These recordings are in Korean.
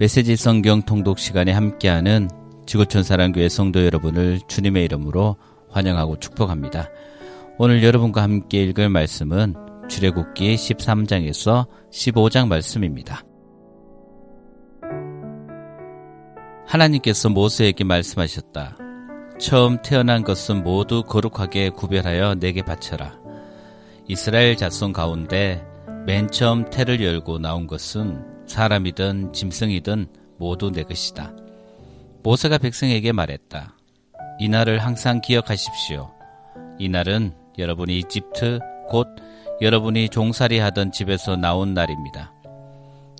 메시지 성경 통독 시간에 함께하는 지구촌 사랑교회 성도 여러분을 주님의 이름으로 환영하고 축복합니다. 오늘 여러분과 함께 읽을 말씀은 출애굽기 13장에서 15장 말씀입니다. 하나님께서 모세에게 말씀하셨다. 처음 태어난 것은 모두 거룩하게 구별하여 내게 바쳐라. 이스라엘 자손 가운데 맨 처음 태를 열고 나온 것은 사람이든 짐승이든 모두 내 것이다. 모세가 백성에게 말했다. 이날을 항상 기억하십시오. 이날은 여러분이 이집트 곧 여러분이 종살이 하던 집에서 나온 날입니다.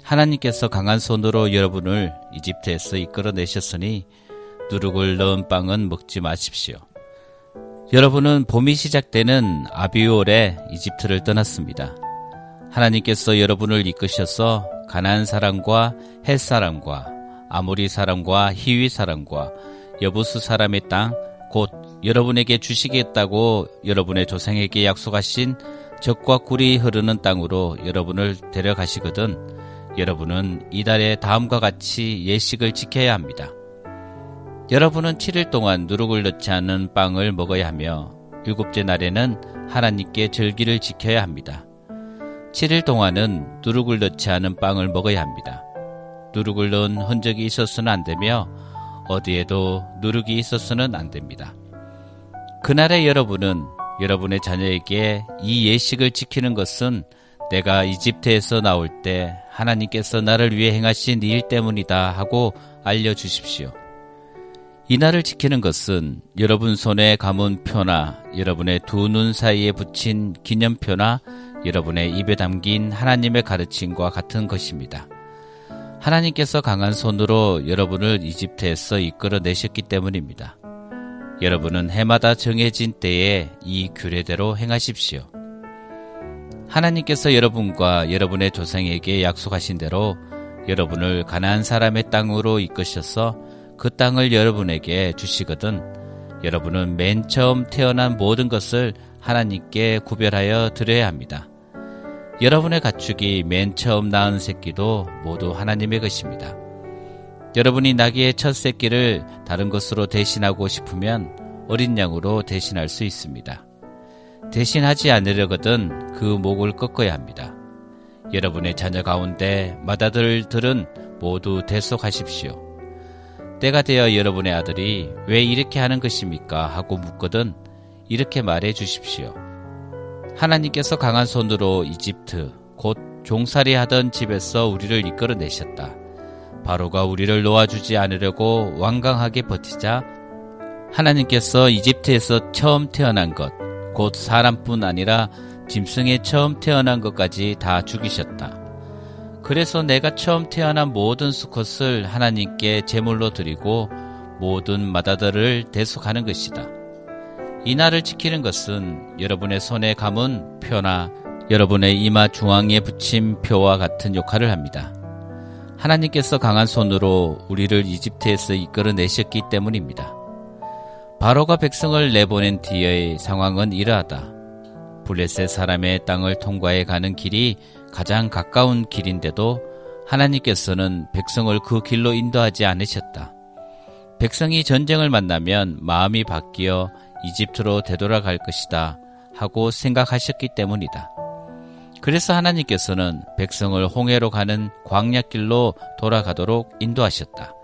하나님께서 강한 손으로 여러분을 이집트에서 이끌어내셨으니 누룩을 넣은 빵은 먹지 마십시오. 여러분은 봄이 시작되는 아비올에 이집트를 떠났습니다. 하나님께서 여러분을 이끄셔서 가나안 사람과 햇 사람과 아모리 사람과 히위 사람과 여부스 사람의 땅 곧 여러분에게 주시겠다고 여러분의 조상에게 약속하신 적과 꿀이 흐르는 땅으로 여러분을 데려가시거든 여러분은 이달에 다음과 같이 예식을 지켜야 합니다. 여러분은 7일 동안 누룩을 넣지 않은 빵을 먹어야 하며 일곱째 날에는 하나님께 절기를 지켜야 합니다. 7일 동안은 누룩을 넣지 않은 빵을 먹어야 합니다. 누룩을 넣은 흔적이 있어서는 안 되며 어디에도 누룩이 있어서는 안 됩니다. 그날에 여러분은 여러분의 자녀에게 이 예식을 지키는 것은 내가 이집트에서 나올 때 하나님께서 나를 위해 행하신 일 때문이다 하고 알려주십시오. 이 날을 지키는 것은 여러분 손에 감은 표나 여러분의 두 눈 사이에 붙인 기념표나 여러분의 입에 담긴 하나님의 가르침과 같은 것입니다. 하나님께서 강한 손으로 여러분을 이집트에서 이끌어 내셨기 때문입니다. 여러분은 해마다 정해진 때에 이 규례대로 행하십시오. 하나님께서 여러분과 여러분의 조상에게 약속하신 대로 여러분을 가난한 사람의 땅으로 이끄셔서 그 땅을 여러분에게 주시거든 여러분은 맨 처음 태어난 모든 것을 하나님께 구별하여 드려야 합니다. 여러분의 가축이 맨 처음 낳은 새끼도 모두 하나님의 것입니다. 여러분이 나귀의 첫 새끼를 다른 것으로 대신하고 싶으면 어린 양으로 대신할 수 있습니다. 대신하지 않으려거든 그 목을 꺾어야 합니다. 여러분의 자녀 가운데 맏아들들은 모두 대속하십시오. 때가 되어 여러분의 아들이 왜 이렇게 하는 것입니까? 하고 묻거든 이렇게 말해 주십시오. 하나님께서 강한 손으로 이집트, 곧 종살이 하던 집에서 우리를 이끌어내셨다. 바로가 우리를 놓아주지 않으려고 완강하게 버티자 하나님께서 이집트에서 처음 태어난 것, 곧 사람뿐 아니라 짐승에 처음 태어난 것까지 다 죽이셨다. 그래서 내가 처음 태어난 모든 수컷을 하나님께 제물로 드리고 모든 마다들을 대속하는 것이다. 이 날을 지키는 것은 여러분의 손에 감은 표나 여러분의 이마 중앙에 붙인 표와 같은 역할을 합니다. 하나님께서 강한 손으로 우리를 이집트에서 이끌어 내셨기 때문입니다. 바로가 백성을 내보낸 뒤의 상황은 이러하다. 블레셋 사람의 땅을 통과해 가는 길이 가장 가까운 길인데도 하나님께서는 백성을 그 길로 인도하지 않으셨다. 백성이 전쟁을 만나면 마음이 바뀌어 이집트로 되돌아갈 것이다 하고 생각하셨기 때문이다. 그래서 하나님께서는 백성을 홍해로 가는 광야길로 돌아가도록 인도하셨다.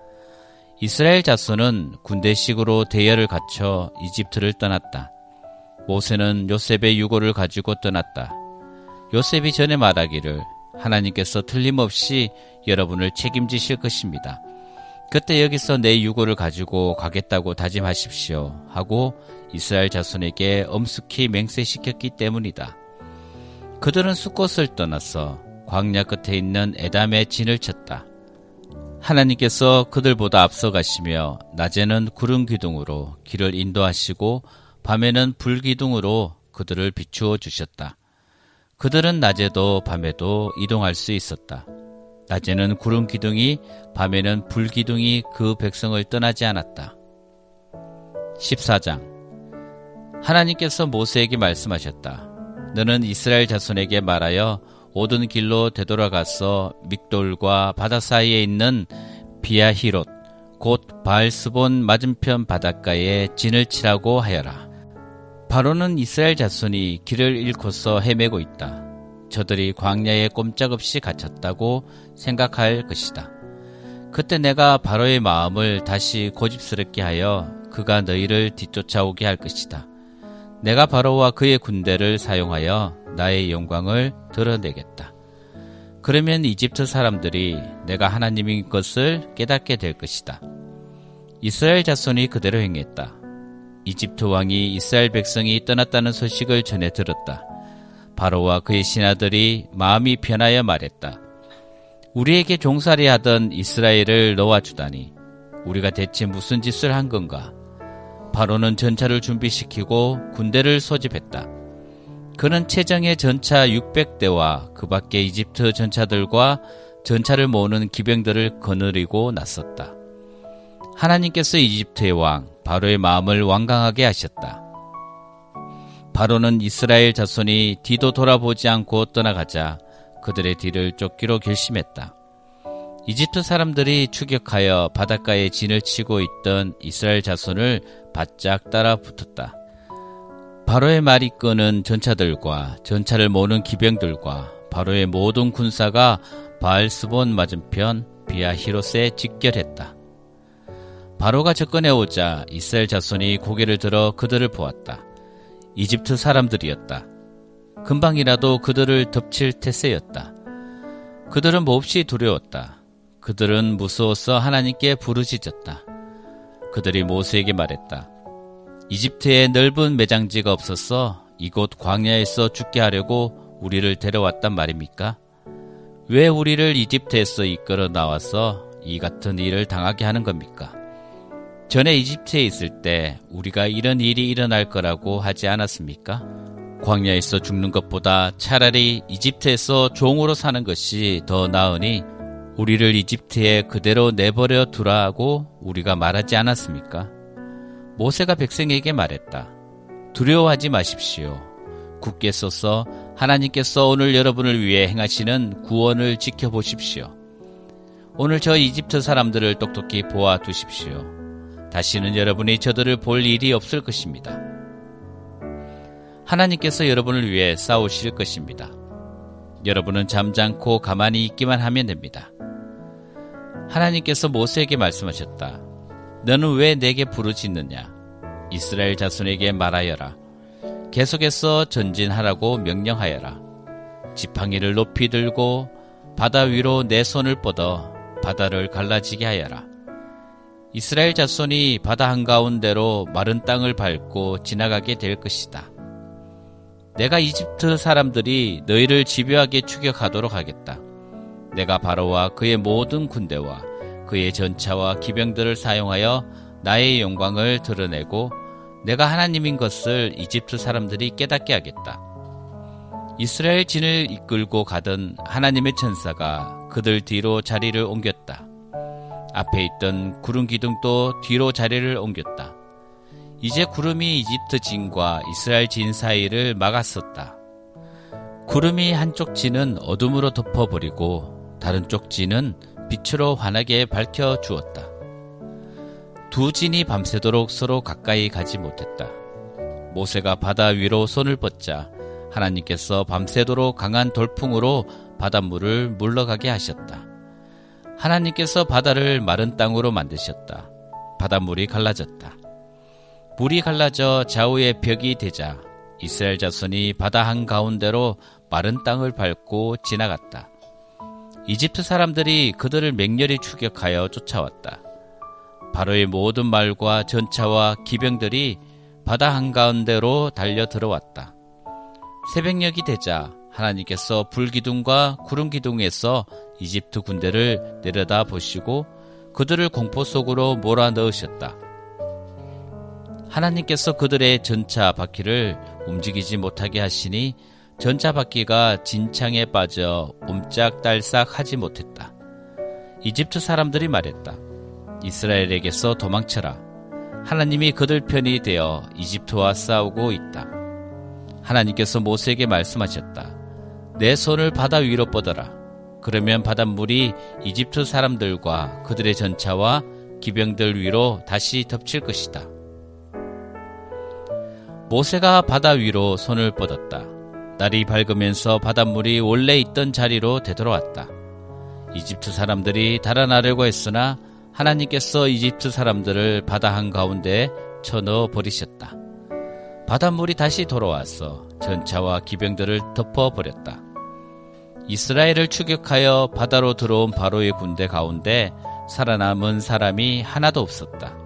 이스라엘 자손은 군대식으로 대열을 갖춰 이집트를 떠났다. 모세는 요셉의 유고를 가지고 떠났다. 요셉이 전에 말하기를 하나님께서 틀림없이 여러분을 책임지실 것입니다. 그때 여기서 내 유고를 가지고 가겠다고 다짐하십시오. 하고 이스라엘 자손에게 엄숙히 맹세시켰기 때문이다. 그들은 수꽃을 떠나서 광야 끝에 있는 에담의 진을 쳤다. 하나님께서 그들보다 앞서가시며 낮에는 구름 기둥으로 길을 인도하시고 밤에는 불 기둥으로 그들을 비추어 주셨다. 그들은 낮에도 밤에도 이동할 수 있었다. 낮에는 구름 기둥이 밤에는 불 기둥이 그 백성을 떠나지 않았다. 14장 하나님께서 모세에게 말씀하셨다. 너는 이스라엘 자손에게 말하여 오든 길로 되돌아가서 믹돌과 바다 사이에 있는 비아히롯 곧 바알스본 맞은편 바닷가에 진을 치라고 하여라. 바로는 이스라엘 자손이 길을 잃고서 헤매고 있다. 저들이 광야에 꼼짝없이 갇혔다고 생각할 것이다. 그때 내가 바로의 마음을 다시 고집스럽게 하여 그가 너희를 뒤쫓아오게 할 것이다. 내가 바로와 그의 군대를 사용하여 나의 영광을 드러내겠다. 그러면 이집트 사람들이 내가 하나님인 것을 깨닫게 될 것이다. 이스라엘 자손이 그대로 행했다. 이집트 왕이 이스라엘 백성이 떠났다는 소식을 전해 들었다. 바로와 그의 신하들이 마음이 변하여 말했다. 우리에게 종살이 하던 이스라엘을 놓아주다니 우리가 대체 무슨 짓을 한 건가? 바로는 전차를 준비시키고 군대를 소집했다. 그는 최정의 전차 600대와 그 밖에 이집트 전차들과 전차를 모으는 기병들을 거느리고 나섰다. 하나님께서 이집트의 왕 바로의 마음을 완강하게 하셨다. 바로는 이스라엘 자손이 뒤도 돌아보지 않고 떠나가자 그들의 뒤를 쫓기로 결심했다. 이집트 사람들이 추격하여 바닷가에 진을 치고 있던 이스라엘 자손을 바짝 따라 붙었다. 바로의 말이 끄는 전차들과 전차를 모는 기병들과 바로의 모든 군사가 바알스본 맞은편 비아히로스에 직결했다. 바로가 접근해 오자 이스라엘 자손이 고개를 들어 그들을 보았다. 이집트 사람들이었다. 금방이라도 그들을 덮칠 태세였다. 그들은 몹시 두려웠다. 그들은 무서워서 하나님께 부르짖었다. 그들이 모세에게 말했다. 이집트에 넓은 매장지가 없어서 이곳 광야에서 죽게 하려고 우리를 데려왔단 말입니까? 왜 우리를 이집트에서 이끌어 나와서 이 같은 일을 당하게 하는 겁니까? 전에 이집트에 있을 때 우리가 이런 일이 일어날 거라고 하지 않았습니까? 광야에서 죽는 것보다 차라리 이집트에서 종으로 사는 것이 더 나으니 우리를 이집트에 그대로 내버려 두라고 우리가 말하지 않았습니까? 모세가 백성에게 말했다. 두려워하지 마십시오. 굳게 서서 하나님께서 오늘 여러분을 위해 행하시는 구원을 지켜보십시오. 오늘 저 이집트 사람들을 똑똑히 보아 두십시오. 다시는 여러분이 저들을 볼 일이 없을 것입니다. 하나님께서 여러분을 위해 싸우실 것입니다. 여러분은 잠잠고 가만히 있기만 하면 됩니다. 하나님께서 모세에게 말씀하셨다. 너는 왜 내게 부르짖느냐? 이스라엘 자손에게 말하여라. 계속해서 전진하라고 명령하여라. 지팡이를 높이 들고 바다 위로 내 손을 뻗어 바다를 갈라지게 하여라. 이스라엘 자손이 바다 한가운데로 마른 땅을 밟고 지나가게 될 것이다. 내가 이집트 사람들이 너희를 집요하게 추격하도록 하겠다. 내가 바로와 그의 모든 군대와 그의 전차와 기병들을 사용하여 나의 영광을 드러내고 내가 하나님인 것을 이집트 사람들이 깨닫게 하겠다. 이스라엘 진을 이끌고 가던 하나님의 천사가 그들 뒤로 자리를 옮겼다. 앞에 있던 구름 기둥도 뒤로 자리를 옮겼다. 이제 구름이 이집트 진과 이스라엘 진 사이를 막았었다. 구름이 한쪽 진은 어둠으로 덮어버리고 다른 쪽 진은 빛으로 환하게 밝혀 주었다. 두 진이 밤새도록 서로 가까이 가지 못했다. 모세가 바다 위로 손을 뻗자 하나님께서 밤새도록 강한 돌풍으로 바닷물을 물러가게 하셨다. 하나님께서 바다를 마른 땅으로 만드셨다. 바닷물이 갈라졌다. 물이 갈라져 좌우의 벽이 되자 이스라엘 자손이 바다 한가운데로 마른 땅을 밟고 지나갔다. 이집트 사람들이 그들을 맹렬히 추격하여 쫓아왔다. 바로의 모든 말과 전차와 기병들이 바다 한가운데로 달려 들어왔다. 새벽녘이 되자 하나님께서 불기둥과 구름기둥에서 이집트 군대를 내려다 보시고 그들을 공포 속으로 몰아 넣으셨다. 하나님께서 그들의 전차 바퀴를 움직이지 못하게 하시니 전차 바퀴가 진창에 빠져 옴짝달싹 하지 못했다. 이집트 사람들이 말했다. 이스라엘에게서 도망쳐라. 하나님이 그들 편이 되어 이집트와 싸우고 있다. 하나님께서 모세에게 말씀하셨다. 내 손을 바다 위로 뻗어라. 그러면 바닷물이 이집트 사람들과 그들의 전차와 기병들 위로 다시 덮칠 것이다. 모세가 바다 위로 손을 뻗었다. 날이 밝으면서 바닷물이 원래 있던 자리로 되돌아왔다. 이집트 사람들이 달아나려고 했으나 하나님께서 이집트 사람들을 바다 한가운데 쳐넣어 버리셨다. 바닷물이 다시 돌아와서 전차와 기병들을 덮어버렸다. 이스라엘을 추격하여 바다로 들어온 바로의 군대 가운데 살아남은 사람이 하나도 없었다.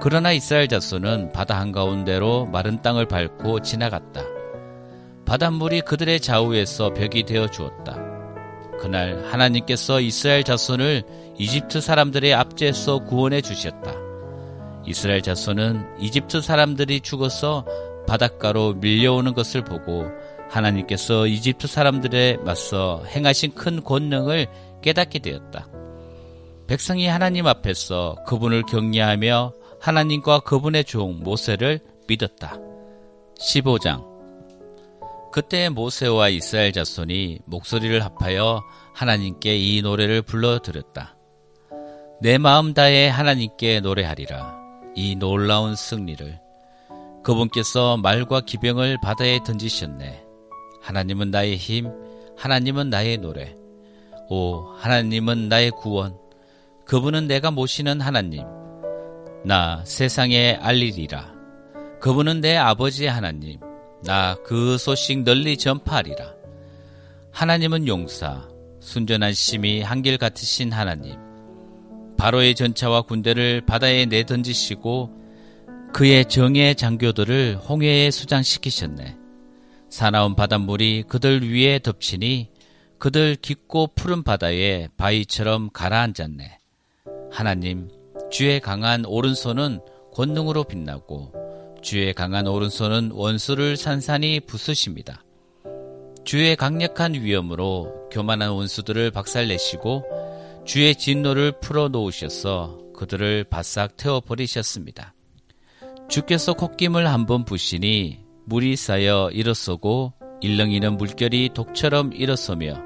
그러나 이스라엘 자손은 바다 한가운데로 마른 땅을 밟고 지나갔다. 바닷물이 그들의 좌우에서 벽이 되어 주었다. 그날 하나님께서 이스라엘 자손을 이집트 사람들의 압제에서 구원해 주셨다. 이스라엘 자손은 이집트 사람들이 죽어서 바닷가로 밀려오는 것을 보고 하나님께서 이집트 사람들에 맞서 행하신 큰 권능을 깨닫게 되었다. 백성이 하나님 앞에서 그분을 경외하며 하나님과 그분의 종 모세를 믿었다. 15장 그때 모세와 이스라엘 자손이 목소리를 합하여 하나님께 이 노래를 불러 드렸다. 내 마음 다해 하나님께 노래하리라. 이 놀라운 승리를 그분께서 말과 기병을 바다에 던지셨네. 하나님은 나의 힘, 하나님은 나의 노래. 오, 하나님은 나의 구원. 그분은 내가 모시는 하나님. 나 세상에 알리리라. 그분은 내 아버지 하나님. 나 그 소식 널리 전파하리라. 하나님은 용사, 순전한 심이 한결 같으신 하나님. 바로의 전차와 군대를 바다에 내던지시고 그의 정예 장교들을 홍해에 수장시키셨네. 사나운 바닷물이 그들 위에 덮치니 그들 깊고 푸른 바다에 바위처럼 가라앉았네. 하나님, 주의 강한 오른손은 권능으로 빛나고 주의 강한 오른손은 원수를 산산히 부수십니다. 주의 강력한 위엄으로 교만한 원수들을 박살내시고 주의 진노를 풀어 놓으셔서 그들을 바싹 태워버리셨습니다. 주께서 콧김을 한번 부시니 물이 쌓여 일어서고 일렁이는 물결이 독처럼 일어서며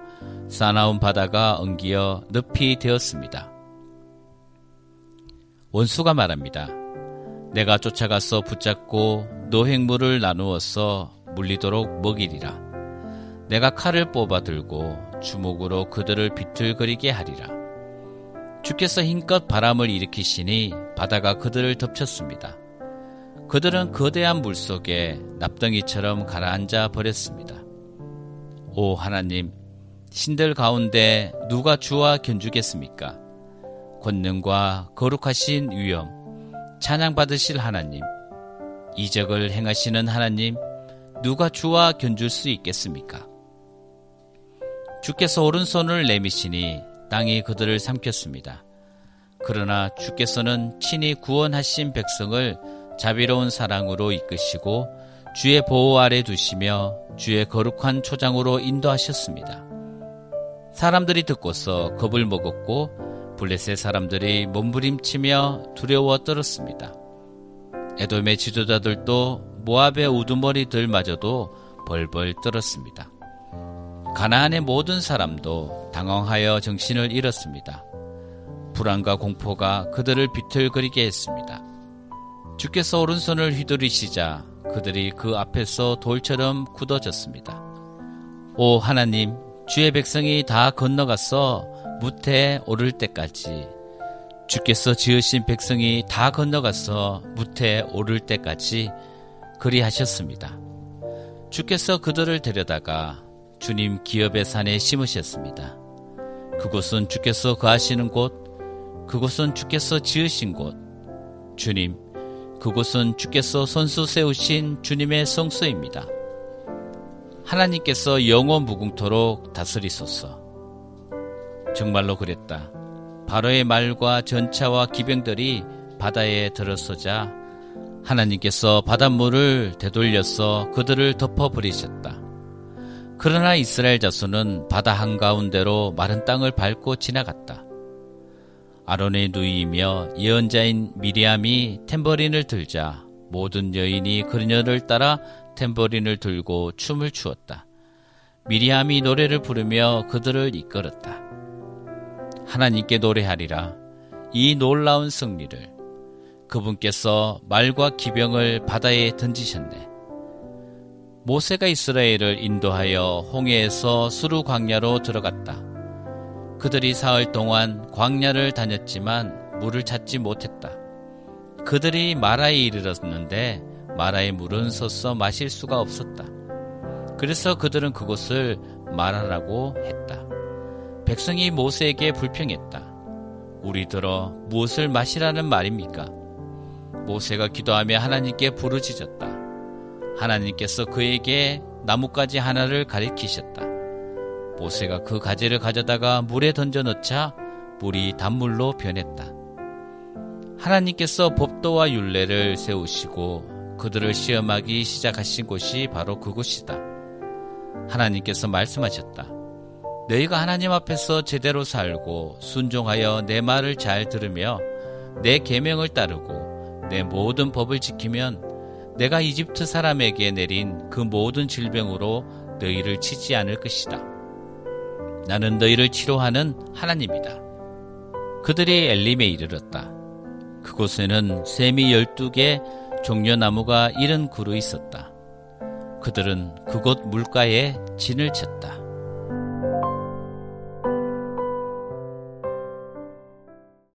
사나운 바다가 엉기어 늪이 되었습니다. 원수가 말합니다. 내가 쫓아가서 붙잡고 노획물을 나누어서 물리도록 먹이리라. 내가 칼을 뽑아 들고 주먹으로 그들을 비틀거리게 하리라. 주께서 힘껏 바람을 일으키시니 바다가 그들을 덮쳤습니다. 그들은 거대한 물 속에 납덩이처럼 가라앉아 버렸습니다. 오 하나님, 신들 가운데 누가 주와 견주겠습니까? 권능과 거룩하신 위엄, 찬양받으실 하나님, 이적을 행하시는 하나님, 누가 주와 견줄 수 있겠습니까? 주께서 오른손을 내미시니 땅이 그들을 삼켰습니다. 그러나 주께서는 친히 구원하신 백성을 자비로운 사랑으로 이끄시고 주의 보호 아래 두시며 주의 거룩한 초장으로 인도하셨습니다. 사람들이 듣고서 겁을 먹었고 블레셋 사람들이 몸부림치며 두려워 떨었습니다. 에돔의 지도자들도 모압의 우두머리들마저도 벌벌 떨었습니다. 가나안의 모든 사람도 당황하여 정신을 잃었습니다. 불안과 공포가 그들을 비틀거리게 했습니다. 주께서 오른손을 휘두르시자 그들이 그 앞에서 돌처럼 굳어졌습니다. 오 하나님, 주의 백성이 다 건너가서 무태에 오를 때까지 주께서 지으신 백성이 다 건너가서 무태에 오를 때까지 그리하셨습니다. 주께서 그들을 데려다가 주님 기업의 산에 심으셨습니다. 그곳은 주께서 거하시는 곳, 그곳은 주께서 지으신 곳, 주님, 그곳은 주께서 선수 세우신 주님의 성소입니다. 하나님께서 영원 무궁토록 다스리소서. 정말로 그랬다. 바로의 말과 전차와 기병들이 바다에 들어서자 하나님께서 바닷물을 되돌려서 그들을 덮어버리셨다. 그러나 이스라엘 자손은 바다 한가운데로 마른 땅을 밟고 지나갔다. 아론의 누이이며 예언자인 미리암이 탬버린을 들자 모든 여인이 그녀를 따라 탬버린을 들고 춤을 추었다. 미리암이 노래를 부르며 그들을 이끌었다. 하나님께 노래하리라. 이 놀라운 승리를 그분께서 말과 기병을 바다에 던지셨네. 모세가 이스라엘을 인도하여 홍해에서 수루 광야로 들어갔다. 그들이 사흘 동안 광야를 다녔지만 물을 찾지 못했다. 그들이 마라에 이르렀는데 마라의 물은 섰어 마실 수가 없었다. 그래서 그들은 그곳을 마라라고 했다. 백성이 모세에게 불평했다. 우리들어 무엇을 마시라는 말입니까? 모세가 기도하며 하나님께 부르짖었다. 하나님께서 그에게 나뭇가지 하나를 가리키셨다. 모세가 그 가지를 가져다가 물에 던져 넣자 물이 단물로 변했다. 하나님께서 법도와 윤례를 세우시고 그들을 시험하기 시작하신 곳이 바로 그곳이다. 하나님께서 말씀하셨다. 너희가 하나님 앞에서 제대로 살고 순종하여 내 말을 잘 들으며 내 계명을 따르고 내 모든 법을 지키면 내가 이집트 사람에게 내린 그 모든 질병으로 너희를 치지 않을 것이다. 나는 너희를 치료하는 하나님이다. 그들이 엘림에 이르렀다. 그곳에는 샘이 열두 개 종려나무가 이른 그루 있었다. 그들은 그곳 물가에 진을 쳤다.